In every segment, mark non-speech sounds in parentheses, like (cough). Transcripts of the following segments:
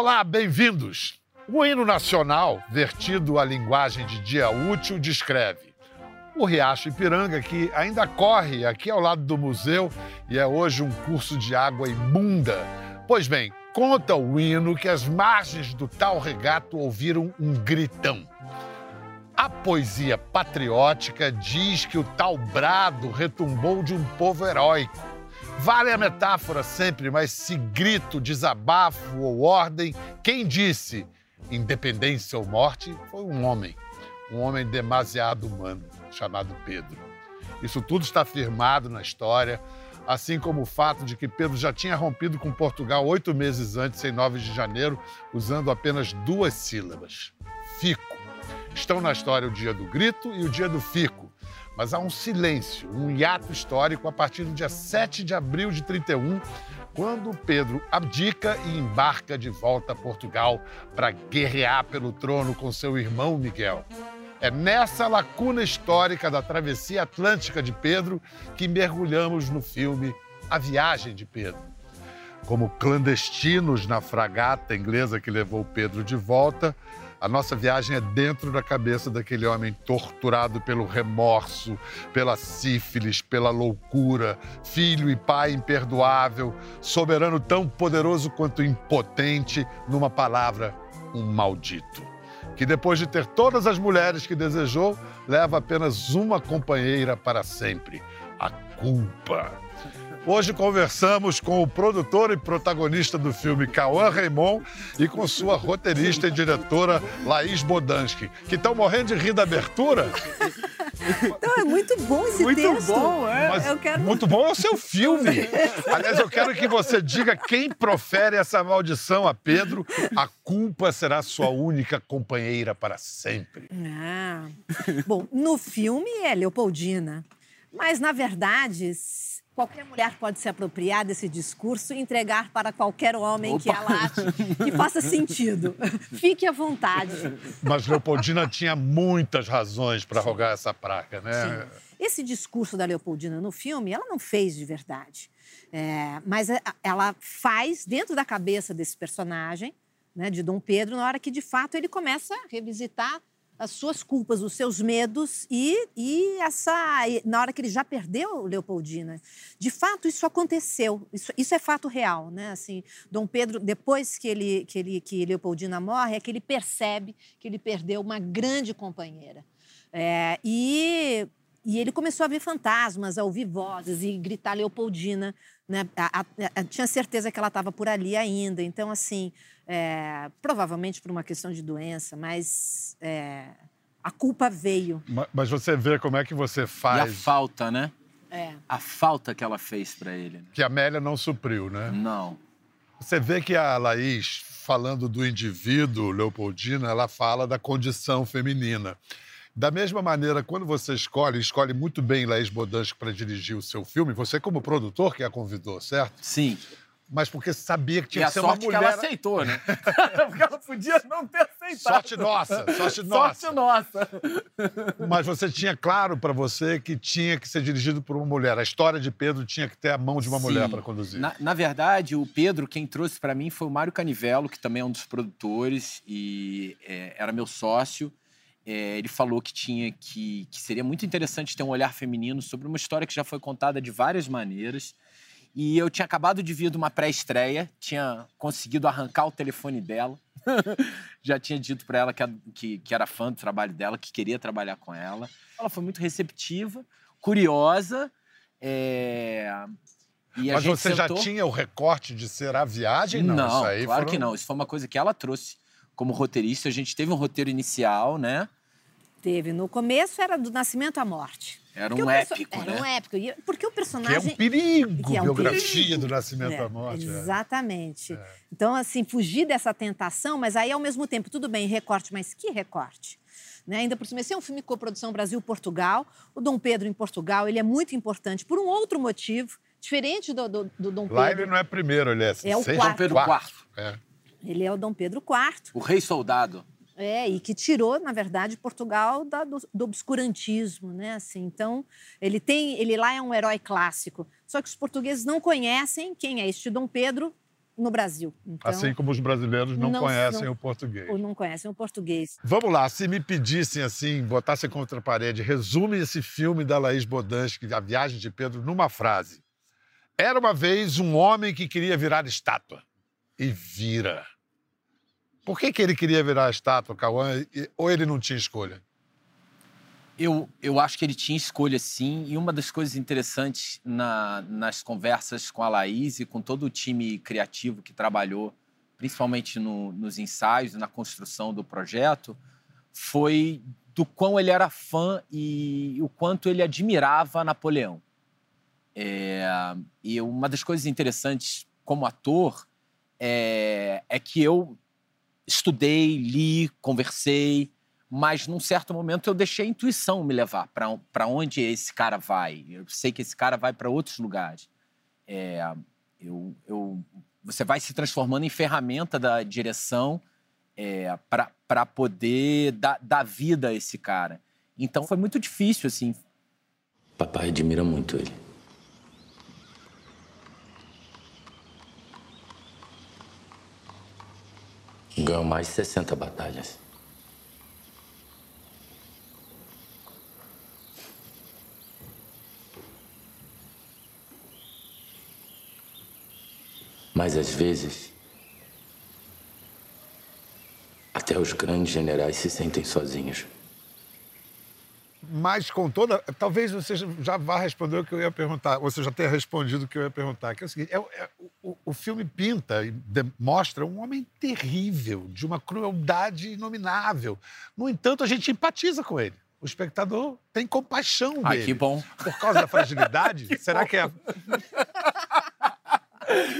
Olá, bem-vindos! O hino nacional, vertido à linguagem de dia útil, descreve o Riacho Ipiranga, que ainda corre aqui ao lado do museu e é hoje um curso de água imunda. Pois bem, conta o hino que as margens do tal regato ouviram um gritão. A poesia patriótica diz que o tal brado retumbou de um povo heróico. Vale a metáfora sempre, mas se grito, desabafo ou ordem, quem disse independência ou morte foi um homem, um homem demasiado humano, chamado Pedro. Isso tudo está firmado na história, assim como o fato de que Pedro já tinha rompido com Portugal oito meses antes, em 9 de janeiro, usando apenas duas sílabas: fico. Estão na história o dia do grito e o dia do fico. Mas há um silêncio, um hiato histórico a partir do dia 7 de abril de 31, quando Pedro abdica e embarca de volta a Portugal para guerrear pelo trono com seu irmão Miguel. É nessa lacuna histórica da travessia atlântica de Pedro que mergulhamos no filme A Viagem de Pedro. Como clandestinos na fragata inglesa que levou Pedro de volta, a nossa viagem é dentro da cabeça daquele homem torturado pelo remorso, pela sífilis, pela loucura, filho e pai imperdoável, soberano tão poderoso quanto impotente, numa palavra, um maldito. Que depois de ter todas as mulheres que desejou, leva apenas uma companheira para sempre: a culpa. Hoje conversamos com o produtor e protagonista do filme, Cauã Raymond, e com sua roteirista e diretora, Laís Bodansky, que estão morrendo de rir da abertura. Então é muito bom esse muito texto. Muito bom, é. Mas quero... Muito bom é o seu filme. (laughs) Aliás, eu quero que você diga quem profere essa maldição a Pedro. A culpa será sua única companheira para sempre. Ah. Bom, no filme é Leopoldina. Mas, na verdade, Qualquer mulher pode se apropriar desse discurso e entregar para qualquer homem Opa. que ela ache que faça sentido. (laughs) Fique à vontade. Mas Leopoldina tinha muitas razões para rogar essa praga, né? Sim. Esse discurso da Leopoldina no filme, ela não fez de verdade. É, mas é, ela faz dentro da cabeça desse personagem, né, de Dom Pedro, na hora que de fato ele começa a revisitar as suas culpas, os seus medos e, e essa na hora que ele já perdeu Leopoldina. De fato, isso aconteceu. Isso, isso é fato real, né? Assim, Dom Pedro, depois que ele que ele que Leopoldina morre, é que ele percebe que ele perdeu uma grande companheira. É, e e ele começou a ver fantasmas, a ouvir vozes e gritar Leopoldina. Né? A, a, a, tinha certeza que ela estava por ali ainda. Então, assim, é, provavelmente por uma questão de doença, mas é, a culpa veio. Mas, mas, você vê como é que você faz. E a falta, né? É. A falta que ela fez para ele. Que a Amélia não supriu, né? Não. Você vê que a Laís, falando do indivíduo, Leopoldina, ela fala da condição feminina. Da mesma maneira, quando você escolhe, escolhe muito bem Laís Bodansky para dirigir o seu filme, você como produtor que a convidou, certo? Sim. Mas porque sabia que tinha que ser uma mulher... que ela aceitou, né? (laughs) porque ela podia não ter aceitado. Sorte nossa, sorte nossa. Sorte nossa. Mas você tinha claro para você que tinha que ser dirigido por uma mulher. A história de Pedro tinha que ter a mão de uma Sim. mulher para conduzir. Na, na, verdade, o Pedro, quem trouxe para mim foi o Mário Canivelo, que também é um dos produtores e é, era meu sócio é, ele falou que tinha que, que seria muito interessante ter um olhar feminino sobre uma história que já foi contada de várias maneiras. E eu tinha acabado de vir de uma pré-estreia, tinha conseguido arrancar o telefone dela. (laughs) já tinha dito para ela que, que, que, era fã do trabalho dela, que queria trabalhar com ela. Ela foi muito receptiva, curiosa. É... Mas você sentou... já tinha o recorte de ser a viagem? Não, não claro foram... que não. Isso foi uma coisa que ela trouxe como roteirista. A gente teve um roteiro inicial, né? Teve. No começo era do nascimento à morte. Era um épico, perso... né? Era um épico. Porque o personagem... Que é um perigo, é um biografia perigo. do nascimento é, à morte. É. Exatamente. É. Então, assim, fugir dessa tentação, mas aí, ao mesmo tempo, tudo bem, recorte, mas que recorte? Né? Ainda por cima, esse é um filme coprodução Brasil-Portugal. O Dom Pedro em Portugal, ele é muito importante por um outro motivo, diferente do, do, do Dom Pedro. Lá ele não é primeiro, ele é, é o quarto. Dom Pedro IV. É. Ele é o Dom Pedro IV. O rei soldado. É, e que tirou, na verdade, Portugal da, do, do, obscurantismo, né? Assim, então, ele tem, ele lá é um herói clássico. Só que os portugueses não conhecem quem é este Dom Pedro no Brasil. Então, assim como os brasileiros não, não conhecem não, o português. Ou não conhecem o português. Vamos lá, se me pedissem assim, botassem contra a parede, resume esse filme da Laís Bodansky, A Viagem de Pedro, numa frase. Era uma vez um homem que queria virar estátua. E vira. Por que, que ele queria virar estátua, Cauã? Ou ele não tinha escolha? Eu, eu acho que ele tinha escolha, sim. E uma das coisas interessantes na, nas conversas com a Laís e com todo o time criativo que trabalhou, principalmente no, nos ensaios, na construção do projeto, foi do quão ele era fã e o quanto ele admirava Napoleão. É, e uma das coisas interessantes como ator é, é que eu estudei, li, conversei, mas num certo momento eu deixei a intuição me levar para onde esse cara vai. Eu sei que esse cara vai para outros lugares. É, eu, eu, você vai se transformando em ferramenta da direção é, para poder dar, dar vida a esse cara. Então foi muito difícil, assim. Papai admira muito ele. Ganhou mais de 60 batalhas. Mas às vezes, até os grandes generais se sentem sozinhos. Mas com toda. Talvez você já vá responder o que eu ia perguntar, você já tenha respondido o que eu ia perguntar, que é o seguinte: é, é, o, o, filme pinta e mostra um homem terrível, de uma crueldade inominável. No entanto, a gente empatiza com ele. O espectador tem compaixão dele. Ah, que bom. Por causa da fragilidade? (laughs) será bom. que é.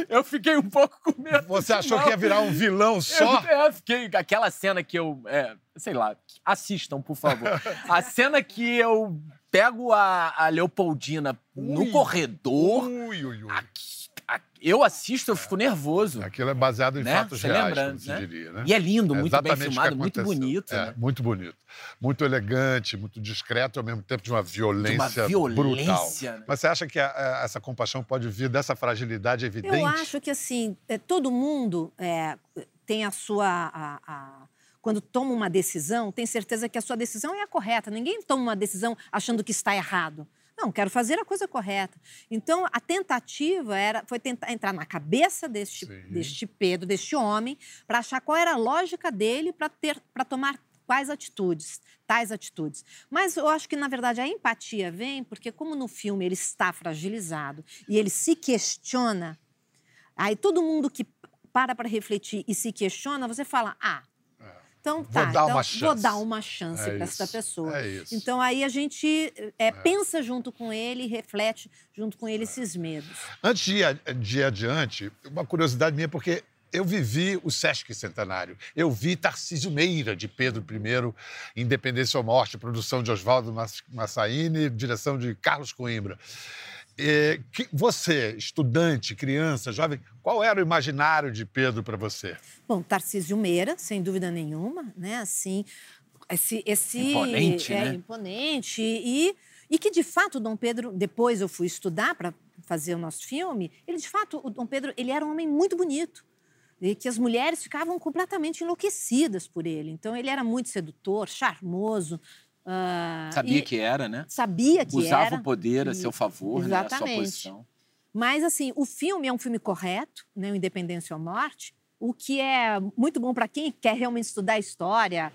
Eu fiquei um pouco com medo. Você achou que ia virar um vilão só? Eu, eu fiquei. Aquela cena que eu. É, sei lá, assistam, por favor. (laughs) A cena que eu pego a, a Leopoldina ui, no corredor. Ui, ui, ui. Aqui, eu assisto, eu fico nervoso. Aquilo é baseado em né? fatos Você reais, lembra, né? diria, né? E é lindo, é muito bem filmado, muito bonito. É, né? muito bonito. Muito elegante, muito discreto, ao mesmo tempo de uma violência, de uma violência brutal. Né? Mas você acha que a, a, essa compaixão pode vir dessa fragilidade evidente? Eu acho que, assim, é, todo mundo é, tem a sua... A, quando toma uma decisão, tem certeza que a sua decisão é a correta. Ninguém toma uma decisão achando que está errado. Não, quero fazer a coisa correta. Então, a tentativa era, foi tentar entrar na cabeça deste, deste Pedro, deste homem, para achar qual era a lógica dele para tomar quais atitudes, tais atitudes. Mas eu acho que, na verdade, a empatia vem porque, como no filme ele está fragilizado e ele se questiona, aí todo mundo que para para refletir e se questiona, você fala, ah, então, tá, vou dar então, uma chance. Vou dar uma chance é para essa pessoa. É isso. Então, aí a gente é, é. pensa junto com ele e reflete junto com ele esses medos. Antes de ir, de ir adiante, uma curiosidade minha, porque eu vivi o Sesc Centenário. Eu vi Tarcísio Meira, de Pedro I, Independência ou Morte, produção de Oswaldo Massaini, direção de Carlos Coimbra. É, que você, estudante, criança, jovem, qual era o imaginário de Pedro para você? Bom, Tarcísio Meira, sem dúvida nenhuma, né? Assim, esse, esse imponente, é né? imponente e e que de fato Dom Pedro, depois eu fui estudar para fazer o nosso filme, ele de fato, o Dom Pedro, ele era um homem muito bonito. E que as mulheres ficavam completamente enlouquecidas por ele. Então ele era muito sedutor, charmoso, Uh, sabia que era, né? Sabia que Usava era. Usava o poder a seu favor, Exatamente. né? A sua posição. Mas, assim, o filme é um filme correto, né? O Independência ou Morte, o que é muito bom para quem quer realmente estudar história,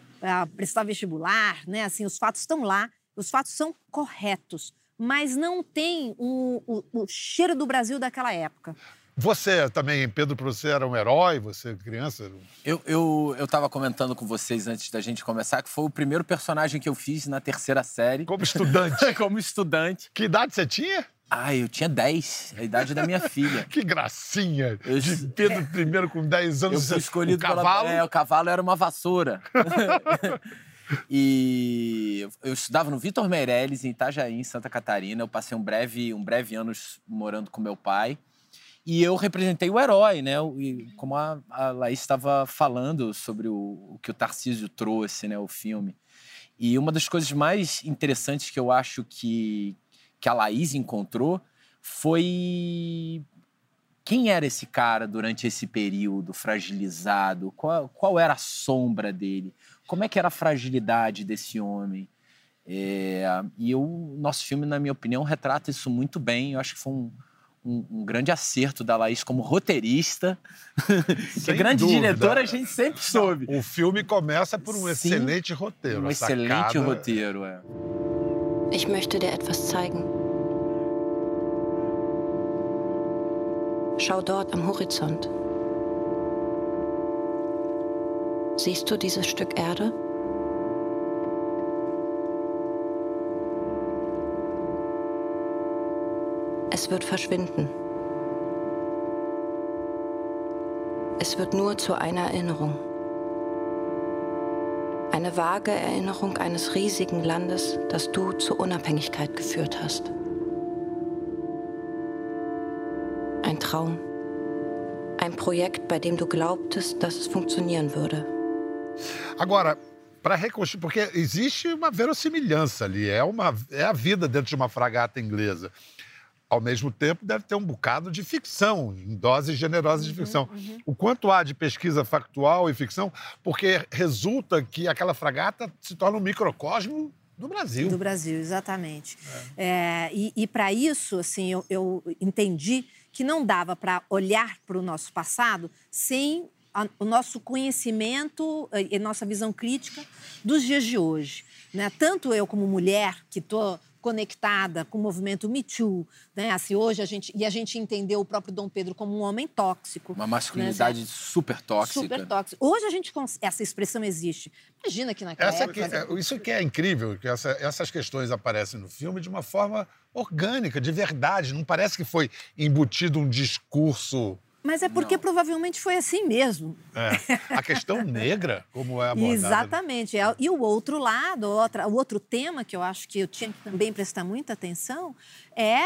prestar vestibular, né? Assim, os fatos estão lá, os fatos são corretos, mas não tem o, o, o cheiro do Brasil daquela época. Você também, Pedro, para você era um herói, você criança? Eu, eu, eu tava comentando com vocês antes da gente começar que foi o primeiro personagem que eu fiz na terceira série. Como estudante? (laughs) Como estudante. Que idade você tinha? Ah, eu tinha 10, a idade da minha filha. (laughs) que gracinha! Eu, de Pedro I com 10 anos. Eu fui escolhido o cavalo. Pela, é, o cavalo era uma vassoura. (laughs) e eu estudava no Vitor Meirelles, em Itajaí, em Santa Catarina. Eu passei um breve, um breve anos morando com meu pai. E eu representei o herói, né? E como a, a Laís estava falando sobre o, o, que o Tarcísio trouxe, né? O filme. E uma das coisas mais interessantes que eu acho que, que a Laís encontrou foi quem era esse cara durante esse período fragilizado? Qual, qual era a sombra dele? Como é que era a fragilidade desse homem? É, e o nosso filme, na minha opinião, retrata isso muito bem. Eu acho que foi um, um, um grande acerto da Laís como roteirista. (laughs) que é grande dúvida. diretora a gente sempre soube. O filme começa por um Sim, excelente roteiro. Um excelente sacada- roteiro, é. Ich möchte dir etwas zeigen. Schau dort am Horizont. Siehst du dieses Stück Erde? Es wird verschwinden. Es wird nur zu einer Erinnerung. Eine vage Erinnerung eines riesigen Landes, das du zur Unabhängigkeit geführt hast. Ein Traum. Ein Projekt, bei dem du glaubtest, dass es funktionieren würde. Agora, para reconstruir, porque existe uma verossimilhança ali, é, uma, é a vida dentro de uma fragata inglesa. Ao mesmo tempo, deve ter um bocado de ficção, em doses generosas de ficção. O quanto há de pesquisa factual e ficção, porque resulta que aquela fragata se torna um microcosmo do Brasil. Do Brasil, exatamente. É, e e para isso, assim, eu, eu entendi que não dava para olhar para o nosso passado sem a- o nosso conhecimento eh, e nossa visão crítica dos dias de hoje. Né? Tanto eu como mulher, que estou conectada com o movimento Me Too, né? assim, hoje a gente, e a gente entendeu o próprio Dom Pedro como um homem tóxico. Uma masculinidade Né, super tóxica. Super tóxico. Hoje a gente cons- essa expressão existe. Imagina que naquela Essa época. que, é- isso que é incrível, que essa- essas questões aparecem no filme de uma forma orgânica, de verdade. Não parece que foi embutido um discurso. Mas é porque Não. provavelmente foi assim mesmo. é. A questão (laughs) negra, como é abordada. Exatamente. É, E o outro lado, o outro tema que eu acho que eu tinha que também prestar muita atenção é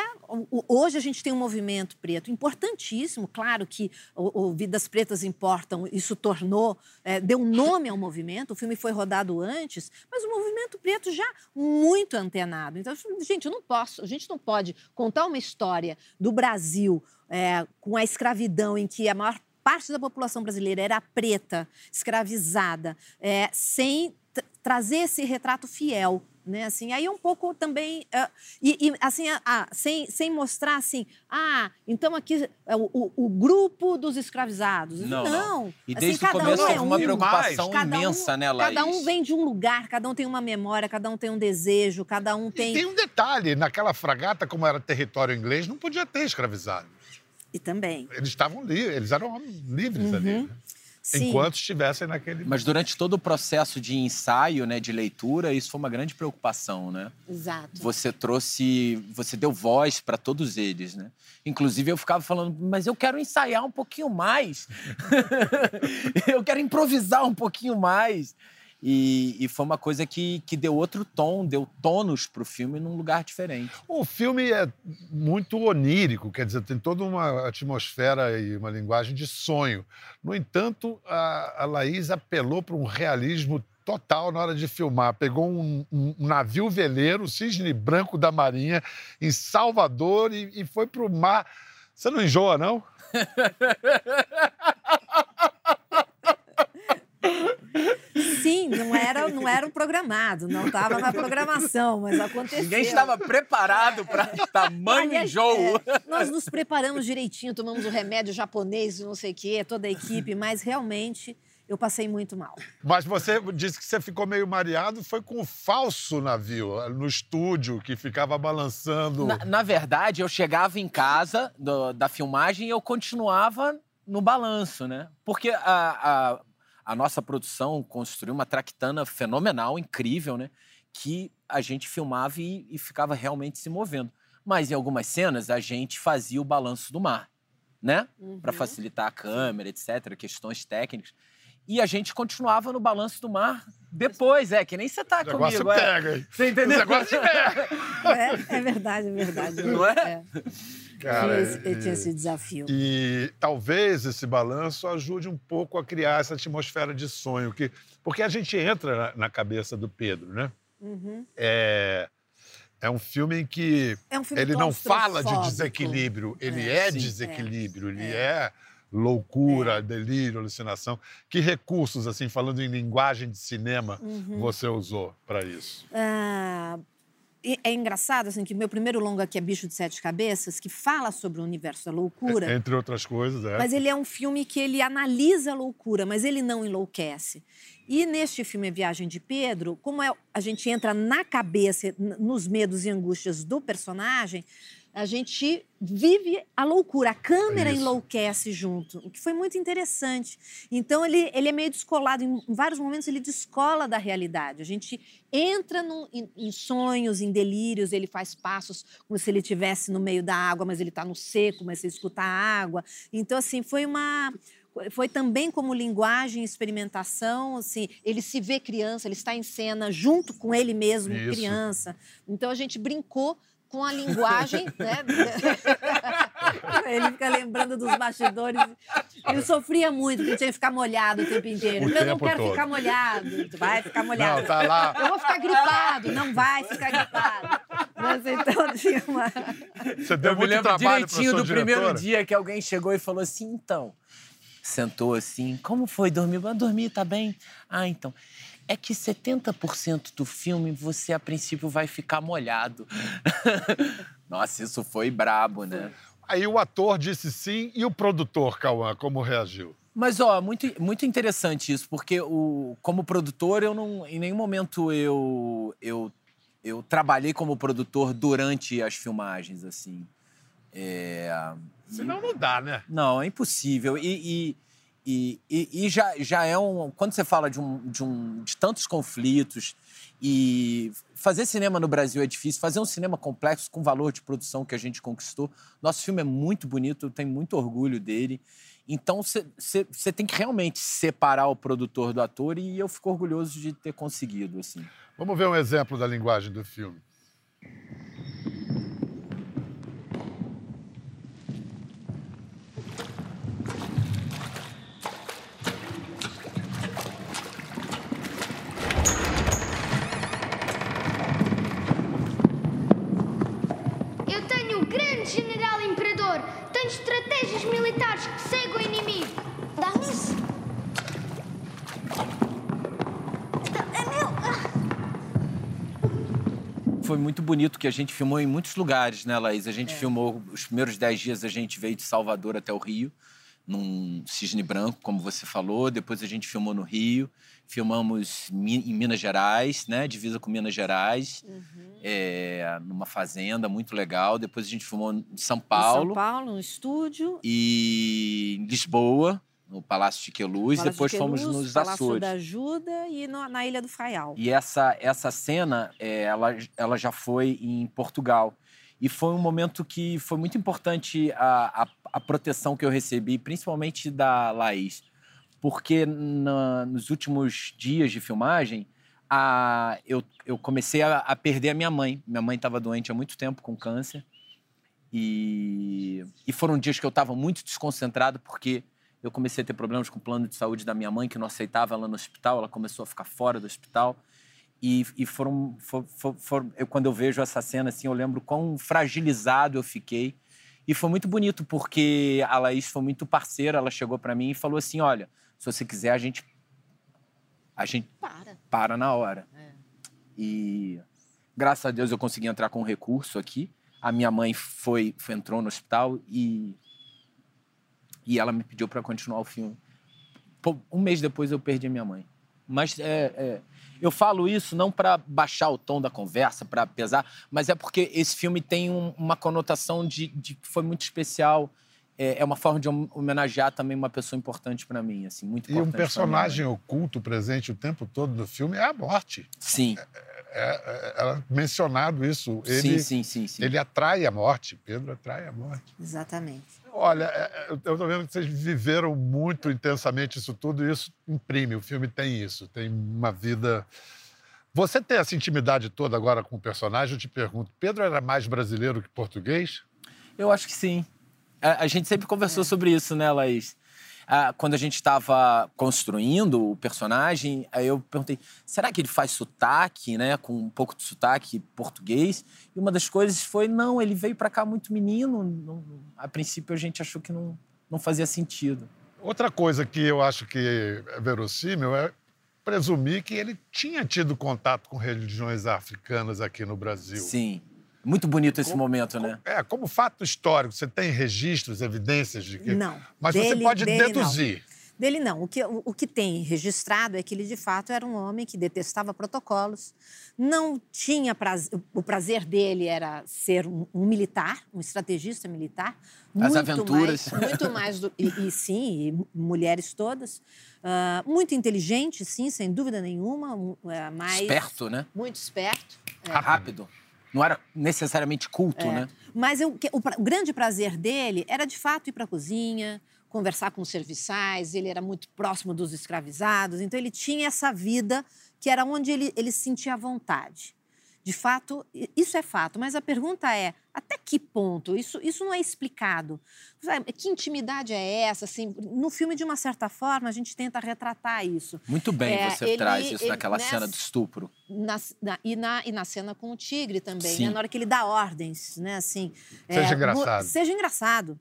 hoje a gente tem um movimento preto importantíssimo. Claro que o, Vidas Pretas Importam, isso tornou, é, deu um nome ao movimento. O filme foi rodado antes, mas o movimento preto já muito antenado. Então, gente, eu não posso, a gente não pode contar uma história do Brasil é, com a escravidão em que a maior parte da população brasileira era preta, escravizada, é, sem trazer esse retrato fiel. Né, assim, aí um pouco também ah, e, e, assim ah, ah, sem, sem mostrar assim ah então aqui é o, o- o grupo dos escravizados Não, não, não. E Assim, desde o cada começo um é uma um. preocupação Cada um- imensa, né, Laís? Cada um vem de um lugar, cada um tem uma memória, cada um tem um desejo, cada um E tem. tem um detalhe: naquela fragata, como era território inglês, não podia ter escravizado. E também. Eles estavam livres, eles eram livres ali. né? Uhum. Sim. Enquanto estivessem naquele. Mas durante todo o processo de ensaio, né, de leitura, isso foi uma grande preocupação, né? Exato. Você trouxe, você deu voz para todos eles, né? Inclusive eu ficava falando, mas eu quero ensaiar um pouquinho mais, (laughs) eu quero improvisar um pouquinho mais. E, e foi uma coisa que, que deu outro tom, deu tônus para o filme num lugar diferente. O filme é muito onírico, quer dizer, tem toda uma atmosfera e uma linguagem de sonho. No entanto, a, a Laís apelou para um realismo total na hora de filmar. Pegou um, um- um navio veleiro, Cisne Branco da Marinha, em Salvador e, e foi para o mar. Você não enjoa, não? (laughs) Sim, não era, não era um programado, não estava na programação, mas aconteceu. Ninguém estava preparado para tamanho (laughs) Aliás, enjoo. é, nós nos preparamos direitinho, tomamos o remédio japonês, não sei o quê, toda a equipe, mas realmente eu passei muito mal. Mas você disse que você ficou meio mareado, foi com o falso navio, no estúdio, que ficava balançando. Na, na verdade, eu chegava em casa do- da filmagem e eu continuava no balanço, né? Porque a, a, a nossa produção construiu uma traquitana fenomenal, incrível, né? Que a gente filmava e, e ficava realmente se movendo. Mas em algumas cenas a gente fazia o balanço do mar, né? Para Uhum. facilitar a câmera, etc., questões técnicas. E a gente continuava no balanço do mar depois, é, que nem você tá o negócio comigo. é. pega? Você O entendeu? negócio pega. É, é verdade, é verdade. Não é? Cara, tinha, esse, e- tinha esse desafio. E talvez esse balanço ajude um pouco a criar essa atmosfera de sonho, que, porque a gente entra na, na cabeça do Pedro, né? Uhum. É, É um filme em que É um filme ele não fala de desequilíbrio, ele É, é, sim. desequilíbrio, ele é, loucura, delírio, alucinação. Que recursos, assim, falando em linguagem de cinema, Uhum. você usou para isso? Ah, é engraçado, assim, que meu primeiro longa aqui é Bicho de Sete Cabeças, que fala sobre o universo da loucura. Entre outras coisas, é. Mas ele é um filme que ele analisa a loucura, mas ele não enlouquece. E neste filme A Viagem de Pedro, como é, a gente entra na cabeça, nos medos e angústias do personagem, a gente vive a loucura. A câmera Isso. enlouquece junto, o que foi muito interessante. Então ele, ele é meio descolado. Em, vários momentos ele descola da realidade. A gente entra num- em, em sonhos, em delírios. Ele faz passos como se ele estivesse no meio da água, mas ele está no seco, mas você escuta a água. Então assim foi uma foi também como linguagem e experimentação, assim, ele se vê criança, ele está em cena junto com ele mesmo, Isso. criança. Então a gente brincou com a linguagem, (laughs) né? (laughs) ele fica lembrando dos bastidores. Ele sofria muito, porque tinha que ficar molhado o tempo inteiro. O eu não quero todo. ficar molhado. Tu vai ficar molhado. Não, tá lá. Eu vou ficar gripado. Não vai ficar gripado. Mas então tinha uma... Você deu Eu me muito lembro trabalho direitinho do primeiro diretora? dia que alguém chegou e falou assim, então, sentou assim, como foi dormir? Ah, dormi, tá bem? Ah, então, é que 70% do filme você, a princípio, vai ficar molhado. (laughs) Nossa, isso foi brabo, né? Aí o ator disse sim e o produtor, Cauã, como reagiu? Mas, ó, muito, muito interessante isso, porque o, como produtor, eu não. Em nenhum momento eu, eu, eu trabalhei como produtor durante as filmagens, assim. É, Senão não dá, né? Não, é impossível. E, e, e, e- e já, já é um. Quando você fala de, um, de, um, de tantos conflitos, e fazer cinema no Brasil é difícil, fazer um cinema complexo com valor de produção que a gente conquistou. Nosso filme é muito bonito, eu tenho muito orgulho dele. Então você tem que realmente separar o produtor do ator e eu fico orgulhoso de ter conseguido. assim. Vamos ver um exemplo da linguagem do filme. Imperador. Tenho estratégias militares que cegam o inimigo. Dá-me isso. É meu. Ah. Foi muito bonito que a gente filmou em muitos lugares, né, Laís? A gente filmou os primeiros dez dias, a gente veio de Salvador até o Rio, num cisne branco, como você falou. Depois a gente filmou no Rio, filmamos em Minas Gerais, né, divisa com Minas Gerais, é, numa fazenda muito legal. Depois a gente filmou em São Paulo, Em São Paulo, no estúdio. e em Lisboa, no Palácio de Queluz. Palácio Depois de fomos Queluz, nos Palácio Açores. da Ajuda e no- na Ilha do Faial. E essa, essa cena, é, ela, ela já foi em Portugal. E foi um momento que foi muito importante a, a, a proteção que eu recebi, principalmente da Laís. Porque na- nos últimos dias de filmagem, a, eu, eu comecei a, a perder a minha mãe. Minha mãe estava doente há muito tempo com câncer. E, e foram dias que eu estava muito desconcentrado, porque eu comecei a ter problemas com o plano de saúde da minha mãe, que não aceitava ela no hospital. Ela começou a ficar fora do hospital. E, e foram, for, for- for- eu, quando eu vejo essa cena, assim, eu lembro quão fragilizado eu fiquei. E foi muito bonito, porque a Laís foi muito parceira. Ela chegou para mim e falou assim: Olha, se você quiser, a gente, a gente Para. para na hora. É. E graças a Deus eu consegui entrar com um recurso aqui. A minha mãe foi, foi entrou no hospital e e ela me pediu para continuar o filme. Um mês depois eu perdi minha mãe. Mas é, é, eu falo isso não para baixar o tom da conversa, para pesar, mas é porque esse filme tem um- uma conotação de, de que foi muito especial. É, é uma forma de hom- homenagear também uma pessoa importante para mim, assim, muito E importante. um pra minha personagem mãe. oculto presente o tempo todo do filme é a morte. Sim, É, é, ela mencionado isso. Ele, sim, sim, sim, sim. ele atrai a morte. Pedro atrai a morte. Exatamente. Olha, é, é, eu estou vendo que vocês viveram muito intensamente isso tudo e isso imprime. O filme tem isso, tem uma vida. Você tem essa intimidade toda agora com o personagem? Eu te pergunto, Pedro era mais brasileiro que português? Eu acho que sim. A, a gente sempre conversou sobre isso, né, Laís? Ah, quando a gente estava construindo o personagem, aí eu perguntei: será que ele faz sotaque, né? Com um pouco de sotaque português? E uma das coisas foi: não, ele veio para cá muito menino. Não, a princípio a gente achou que não, não fazia sentido. Outra coisa que eu acho que é verossímil é presumir que ele tinha tido contato com religiões africanas aqui no Brasil. Sim. Muito bonito esse Como- momento, né? É, como fato histórico, você tem registros, evidências de que. Não. Mas você Dele- pode dele, não. deduzir. Dele não. O que, o, o que tem registrado é que ele, de fato, era um homem que detestava protocolos, não tinha prazer, o prazer dele era ser um, um militar, um estrategista militar. As muito aventuras. Mais, muito mais do. E, e sim, e mulheres todas. Ah, muito inteligente, sim, sem dúvida nenhuma, mas. Esperto, né? Muito esperto. é. Rápido. Não era necessariamente culto, né? Mas eu- o, o grande prazer dele era, de fato, ir para a cozinha, conversar com os serviçais. Ele era muito próximo dos escravizados. Então, ele tinha essa vida que era onde ele, ele se sentia à vontade. De fato, isso é fato. Mas a pergunta é, até que ponto? Isso, isso não é explicado. Que intimidade é essa? Assim, no filme, de uma certa forma, a gente tenta retratar isso. Muito bem É, você ele- traz isso ele- naquela nessa- cena do estupro. Na- na- e, na, e na cena com o tigre também, né? Na hora que ele dá ordens, né? Assim, Seja mu- engraçado. Seja engraçado.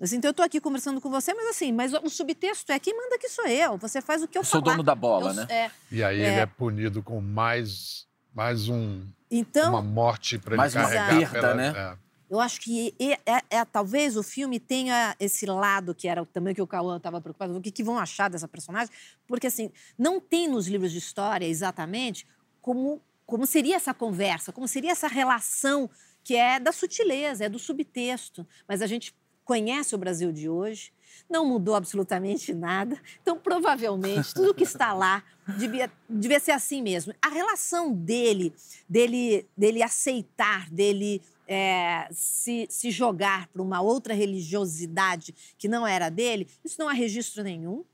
Assim, então eu tô aqui conversando com você, mas assim, mas o subtexto é quem manda aqui sou eu. Você faz o que eu Eu sou falar. dono da bola, Eu- né? é. E aí É. ele é punido com mais, mais um, Então, uma morte para ele mais uma carregar. perda, pela- né? é. eu acho que é, é- é- talvez o filme tenha esse lado que era também que o Cauã estava preocupado, o que, que vão achar dessa personagem, porque assim, não tem nos livros de história exatamente como, como seria essa conversa, como seria essa relação que é da sutileza, é do subtexto, mas a gente conhece o Brasil de hoje, não mudou absolutamente nada, então provavelmente tudo que está lá devia, devia ser assim mesmo. A relação dele, dele, dele aceitar, dele é, se, se jogar para uma outra religiosidade que não era dele, isso não há registro nenhum.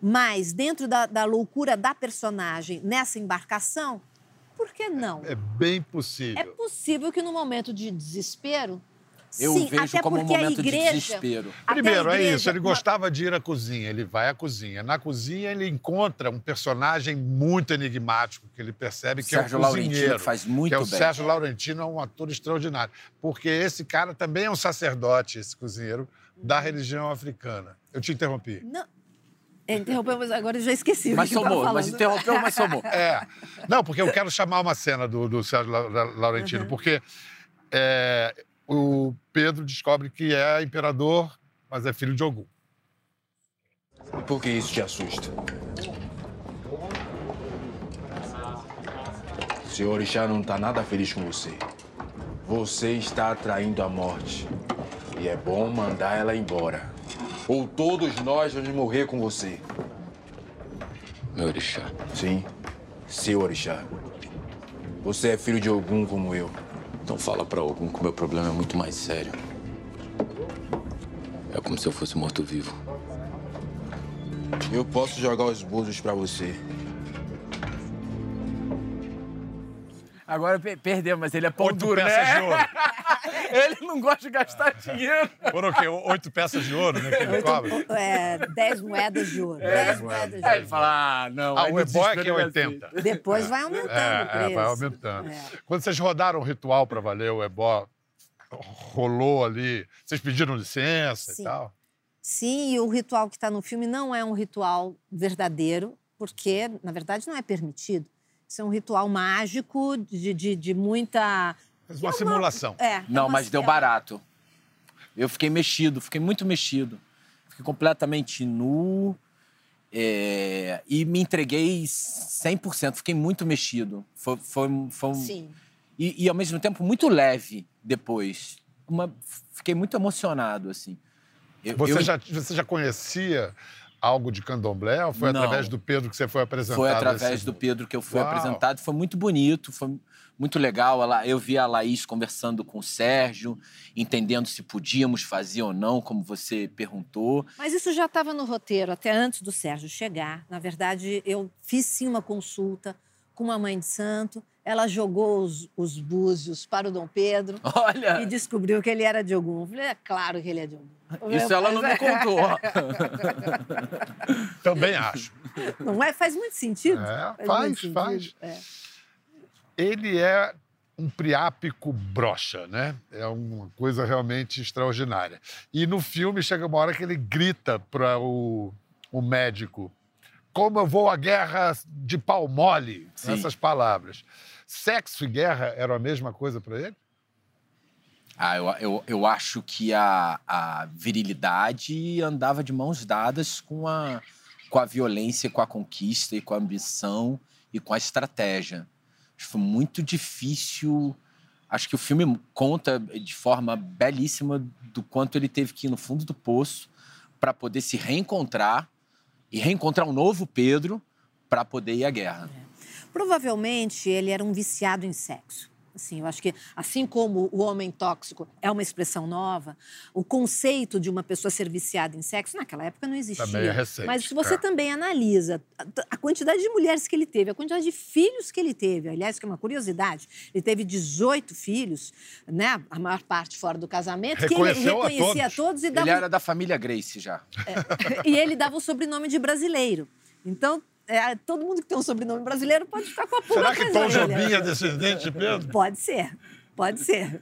Mas dentro da, da loucura da personagem nessa embarcação, por que não? É bem possível. É possível que no momento de desespero. Eu sim, vejo até como um momento igreja, de desespero. Primeiro, é igreja- isso. Ele gostava de ir à cozinha. Ele vai à cozinha. Na cozinha, ele encontra um personagem muito enigmático que ele percebe que Sérgio é o Laurentino cozinheiro. faz muito que é o bem. Sérgio Laurentino, é um ator extraordinário. Porque esse cara também é um sacerdote, esse cozinheiro, da religião africana. Eu te interrompi. Não. É, Interrompeu, mas agora eu já esqueci. Mas somou, mas interrompeu, mas somou. (laughs) É. Não, porque eu quero chamar uma cena do, do Sérgio La- La- Laurentino, Uhum. porque é, o Pedro descobre que é imperador, mas é filho de Ogum. E por que isso te assusta? Seu orixá não está nada feliz com você. Você está atraindo a morte. E é bom mandar ela embora. Ou todos nós vamos morrer com você. Meu orixá. Sim, seu orixá. Você é filho de Ogum como eu. Então fala pra algum que o meu problema é muito mais sério. É como se eu fosse morto-vivo. Eu posso jogar os búzios pra você. Agora pe- perdeu, mas ele é pão duro, né? Ouro. (laughs) ele não gosta de gastar dinheiro. Foram o quê? Oito peças de ouro, né? Que ele cobra? É, dez moedas de ouro. dez moedas de Aí ele ouro. fala, ah, não. Ah, o ebó é que é desespero ele vai 80. assim. Depois vai aumentando o É, preço. é, vai aumentando. É. Quando vocês rodaram o ritual para valer o ebó, rolou ali, vocês pediram licença Sim. e tal? Sim, e o ritual que está no filme não é um ritual verdadeiro, porque, na verdade, não é permitido. Isso é um ritual mágico de, de, de muita. Fez uma simulação. É, é Não, mas deu é- barato. Eu fiquei mexido, fiquei muito mexido. Fiquei completamente nu é, e me entreguei 100%. Fiquei muito mexido. Foi, foi, foi um- Sim. e, e, ao mesmo tempo, muito leve depois. Uma- fiquei muito emocionado, assim. Eu- Você, eu- já, você já conhecia algo de candomblé ou foi Não. através do Pedro que você foi apresentado? Foi através esse do? Pedro que eu fui Uau. apresentado. Foi muito bonito, foi muito legal. Eu vi a Laís conversando com o Sérgio, entendendo se podíamos fazer ou não, como você perguntou. Mas isso já estava no roteiro, até antes do Sérgio chegar. Na verdade, eu fiz sim uma consulta com uma mãe de santo. Ela jogou os, os búzios para o Dom Pedro Olha, e descobriu que ele era de Ogum. Eu falei, é claro que ele é de Ogum. isso ela não me contou. (laughs) Também acho. Não é? Faz muito sentido. É, muito faz, sentido. faz. É. Ele é um priápico brocha, né? É uma coisa realmente extraordinária. E no filme chega uma hora que ele grita para o, o médico: Como eu vou à guerra de pau mole? Sim. Essas palavras. Sexo e guerra eram a mesma coisa para ele? Ah, eu, eu, eu acho que a, a virilidade andava de mãos dadas com a, com a violência, com a conquista e com a ambição e com a estratégia. Foi muito difícil. Acho que o filme conta de forma belíssima do quanto ele teve que ir no fundo do poço para poder se reencontrar e reencontrar um novo Pedro para poder ir à guerra. Provavelmente ele era um viciado em sexo. Assim, eu acho que, assim como o homem tóxico é uma expressão nova, o conceito de uma pessoa ser viciada em sexo, naquela época não existia. Também é recente, Mas se você é. também analisa a, quantidade de mulheres que ele teve, a quantidade de filhos que ele teve, aliás, que é uma curiosidade, ele teve 18 filhos, né? a maior parte fora do casamento, que ele Reconheceu a reconhecia todos. todos e dava Ele era da família Grace já. e ele dava o sobrenome de brasileiro. Então, é, todo mundo que tem um sobrenome brasileiro pode ficar com a pulga Será que Tom. Jobim é descendente de Pedro? Pode ser, pode ser.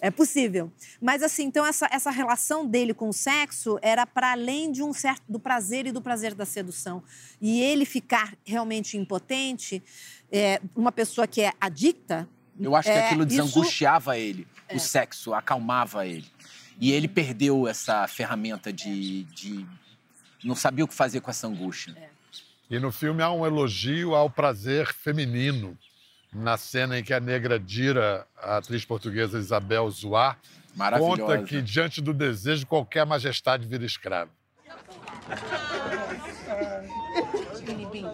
É possível. Mas assim, então essa, essa relação dele com o sexo era para além de um certo do prazer e do prazer da sedução. E ele ficar realmente impotente, é, uma pessoa que é adicta. Eu acho que é, aquilo isso- É. desangustiava ele, o sexo, acalmava ele. E ele perdeu essa ferramenta de, de. Não sabia o que fazer com essa angústia. É. E no filme há um elogio ao prazer feminino, na cena em que a negra Dira, a atriz portuguesa Isabel Zoá, Maravilhosa. conta que diante do desejo qualquer majestade vira escravo. Ibim,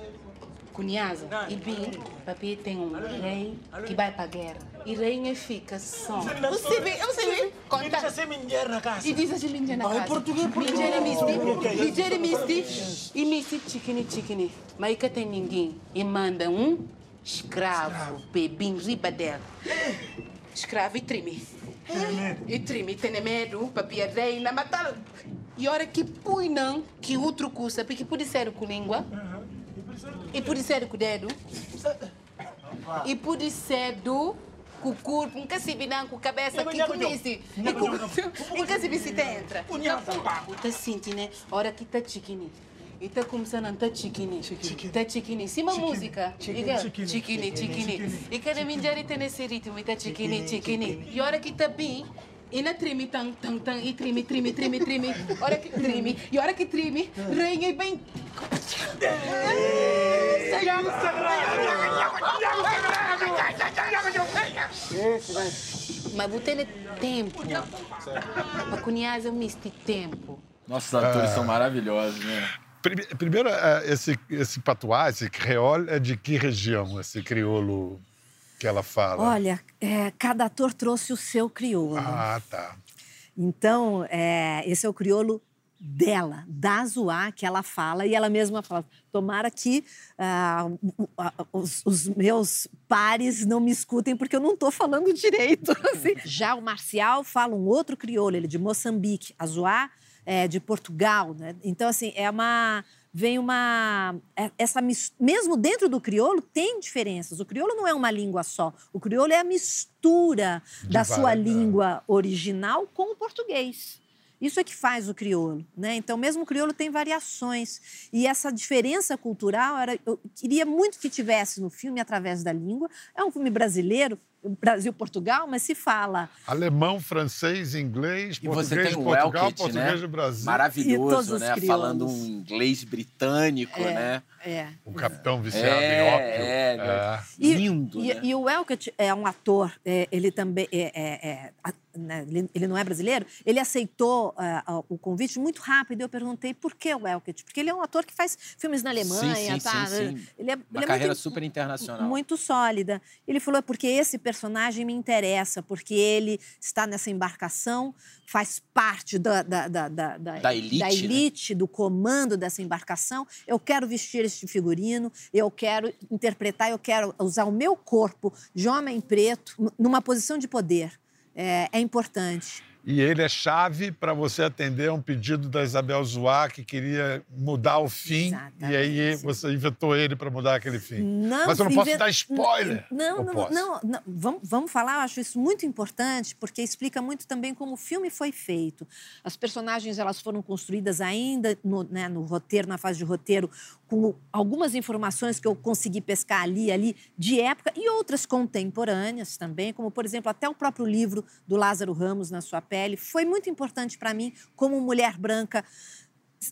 cunhasa, Ibim, papi tem um rei que vai para a guerra. E rainha fica só. Você vê, eu sei, conta. E diz assim, minha na casa. E diz assim, minha na casa. português, português. Misti, Nigéria misti, e misti chiquini, chiquini. Mas que tem ninguém. E manda um escravo, bebim, riba dela. Escravo e trime. E trime, tem medo, papi é reina, matar. E hora que põe não, que outro custa, porque pode ser com língua. E pode ser com o dedo. E pode ser do com o corpo, um cacibinan com a cabeça, que conhece. E com um cacibici entra. Tá sentindo, né? Hora que tá chiquini. E tá começando a tá chiquini. Tá chiquini. Cima música. Chiquini, chiquini. E cada minjari tem esse ritmo. E tá chiquini, chiquini. E hora que tá bem, e na trime, tan, tan, tan, e trime, trime, trime, trime. Hora que trime, e hora que trime, rainha e bem. Mas você tem tempo. Para conhecer o misto tempo. Nossos atores são maravilhosos, né? Prime- Primeiro, eh, esse, esse patuá, esse creole, é de que região, esse crioulo que ela fala? Olha, é, cada ator trouxe o seu crioulo. Ah, tá. Então, é, esse é o crioulo dela, da Zoá, que ela fala, e ela mesma fala: tomara que a- os, os meus pares não me escutem, porque eu não estou falando direito. (laughs) assim. Já o Marcial fala um outro crioulo, ele é de Moçambique, a Zoá é de Portugal. Né? Então, assim, é uma. Vem uma. é- Essa, mesmo dentro do crioulo, tem diferenças. O crioulo não é uma língua só. O crioulo é a mistura da sua várias- língua original com o português. Isso é que faz o crioulo, né? Então, mesmo o crioulo tem variações. E essa diferença cultural, era, eu queria muito que tivesse no filme através da língua. É um filme brasileiro, Brasil-Portugal, mas se fala Alemão, francês, inglês, E você português tem de Portugal, Welkett, português né? Brasil. E todos Maravilhoso, os né? crioulos. Falando um inglês britânico, né? é, O capitão viciado É, em ópio. é, né? É. E- Lindo, e, né? e o Elkett é um ator, é, ele também é, é- é- né, ele, ele não é brasileiro, ele aceitou uh, o convite muito rápido. Eu perguntei por que o Elkett? Porque ele é um ator que faz filmes na Alemanha, sim, sim, tá? Sim, sim. Ele é, Uma ele é carreira muito, super internacional. Muito sólida. Ele falou: é porque esse personagem me interessa, porque ele está nessa embarcação, faz parte da, da, da, da, Da elite, da né? elite, do comando dessa embarcação. Eu quero vestir este figurino, eu quero interpretar, eu quero usar o meu corpo de homem preto numa posição de poder. É, é importante. E ele é chave para você atender um pedido da Isabel Zoá, que queria mudar o fim. E aí Exatamente. você inventou ele para mudar aquele fim. Não, Mas eu não posso inven- dar spoiler. Não, não, não, não. Vamos, vamos falar, eu acho isso muito importante, porque explica muito também como o filme foi feito. As personagens elas foram construídas ainda no, né, no roteiro, na fase de roteiro, com algumas informações que eu consegui pescar ali ali de época e outras contemporâneas também, como, por exemplo, até o próprio livro do Lázaro Ramos, Na Sua Pele, foi muito importante para mim, como mulher branca,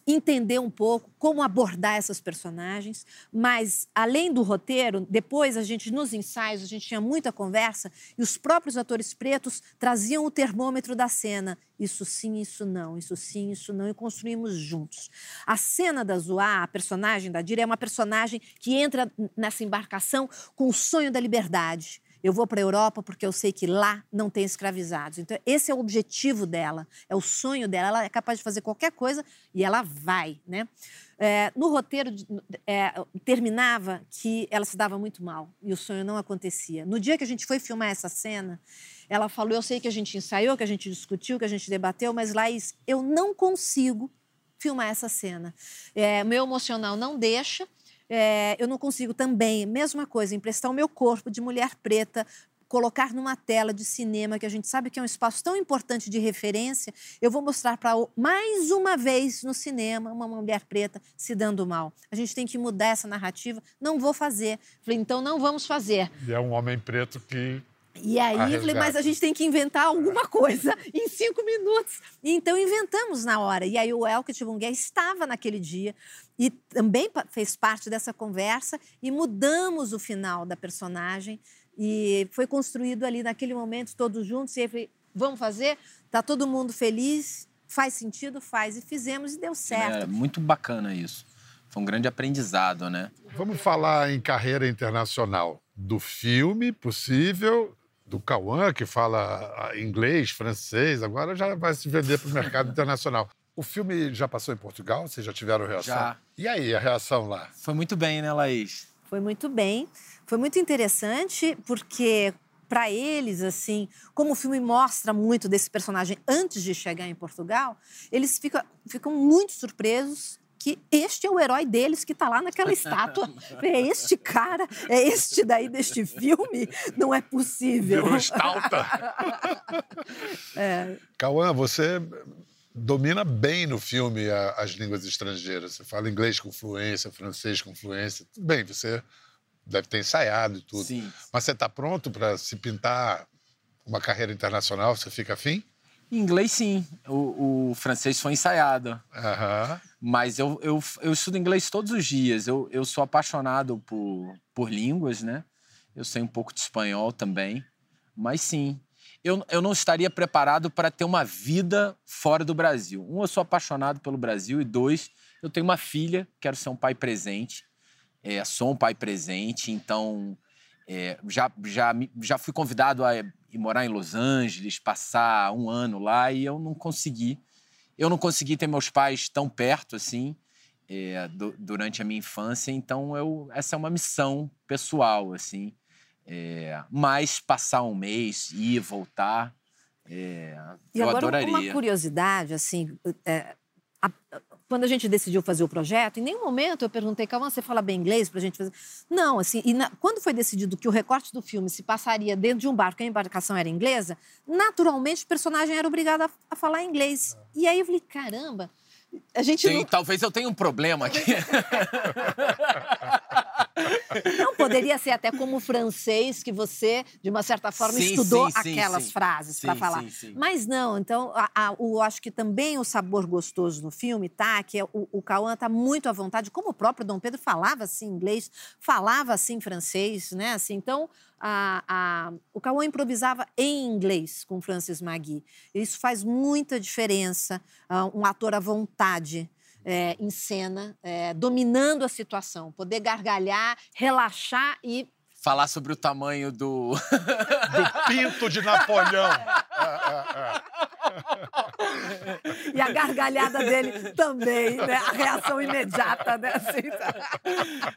entender um pouco como abordar essas personagens, mas além do roteiro, depois a gente nos ensaios a gente tinha muita conversa e os próprios atores pretos traziam o termômetro da cena, isso sim, isso não, isso sim, isso não e construímos juntos. A cena da Zoá, a personagem da Dira é uma personagem que entra nessa embarcação com o sonho da liberdade. Eu vou para a Europa porque eu sei que lá não tem escravizados. Então, esse é o objetivo dela, é o sonho dela. Ela é capaz de fazer qualquer coisa e ela vai, né? É, no roteiro, é, terminava que ela se dava muito mal e o sonho não acontecia. No dia que a gente foi filmar essa cena, ela falou: Eu sei que a gente ensaiou, que a gente discutiu, que a gente debateu, mas Laís, eu não consigo filmar essa cena. É, meu emocional não deixa. É, eu não consigo também, mesma coisa, emprestar o meu corpo de mulher preta, colocar numa tela de cinema, que a gente sabe que é um espaço tão importante de referência, eu vou mostrar para mais uma vez no cinema uma mulher preta se dando mal. A gente tem que mudar essa narrativa. Não vou fazer. Falei, então não vamos fazer. E é um homem preto que. E aí, A falei, mas a gente tem que inventar alguma coisa em cinco minutos. E então inventamos na hora. E aí o Elke Chibungué estava naquele dia e também fez parte dessa conversa e mudamos o final da personagem. E foi construído ali naquele momento, todos juntos. E falei, vamos fazer? Tá todo mundo feliz? Faz sentido? Faz. E fizemos e deu É certo. muito bacana isso. Foi um grande aprendizado, né? Vamos falar em carreira internacional. Do filme possível, do Cauã, que fala ah, inglês, francês, agora já vai se vender para o mercado (laughs) internacional. O filme já passou em Portugal? Vocês já tiveram reação? Já. E aí, a reação lá? Foi muito bem, né, Laís? Foi muito bem. Foi muito interessante porque para eles assim, como o filme mostra muito desse personagem antes de chegar em Portugal, eles ficam, ficam muito surpresos que este é o herói deles que está lá naquela estátua. (laughs) É este cara, é este daí deste filme? Não é possível. Virou estalta. (laughs) É, Cauã, você domina bem no filme as línguas estrangeiras. Você fala inglês com fluência, francês com fluência. Tudo bem, você deve ter ensaiado e tudo. Sim. Mas você está pronto para se pintar uma carreira internacional? Você fica afim? Em inglês, sim. O, o francês foi ensaiado. Aham. Mas eu, eu, eu estudo inglês todos os dias. Eu, eu sou apaixonado por, por línguas, né? Eu sei um pouco de espanhol também. Mas sim, eu, eu não estaria preparado para ter uma vida fora do Brasil. Um, eu sou apaixonado pelo Brasil. E dois, eu tenho uma filha, quero ser um pai presente. É, sou um pai presente, então é, já, já, já fui convidado a ir morar em Los Angeles, passar um ano lá e eu não consegui. Eu não consegui ter meus pais tão perto assim é, du- durante a minha infância, então eu, essa é uma missão pessoal, assim. É, mas passar um mês, ir, voltar, é, E eu agora, adoraria. uma curiosidade, assim, é, a- quando a gente decidiu fazer o projeto, em nenhum momento eu perguntei, calma, você fala bem inglês pra gente fazer? Não, assim, e na- quando foi decidido que o recorte do filme se passaria dentro de um barco e a embarcação era inglesa, naturalmente o personagem era obrigado a, a falar inglês. E aí eu falei, caramba, a gente não... Talvez eu tenha um problema aqui. (laughs) Não poderia ser até como francês que você, de uma certa forma, Sim, estudou sim, aquelas sim. frases para falar. Mas não, então a, a- o, acho que também o sabor gostoso no filme tá que é o, o Cauã tá muito à vontade, como o próprio Dom Pedro falava assim inglês, falava assim francês, né? Assim, então a- a- o Cauã improvisava em inglês com Francis Magui. Isso faz muita diferença. ah, um ator à vontade. É, em cena, é, dominando a situação, poder gargalhar, relaxar e Falar sobre o tamanho do. (laughs) Do pinto de Napoleão. É, é, é. E a gargalhada dele também, né? A reação imediata, né? Assim, tá?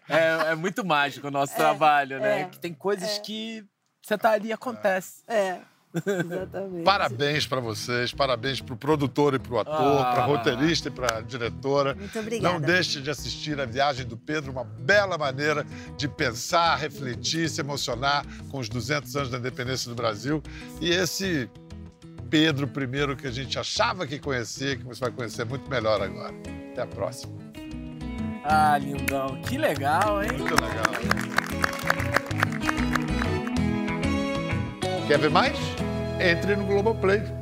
É, é muito mágico o nosso trabalho, né? é, que tem coisas que você tá ali e acontece. É, (laughs) exatamente. Parabéns para vocês, parabéns para o produtor e para o ator, Ah. para a roteirista e para a diretora. Muito obrigada. Não deixe de assistir a Viagem do Pedro, uma bela maneira de pensar, refletir, se emocionar com os 200 anos da independência do Brasil. E esse Pedro I que a gente achava que conhecia, que você vai conhecer muito melhor agora. Até a próxima. Ah, lindão. Que legal, hein? Muito legal. Quer ver mais? Entre no Globoplay.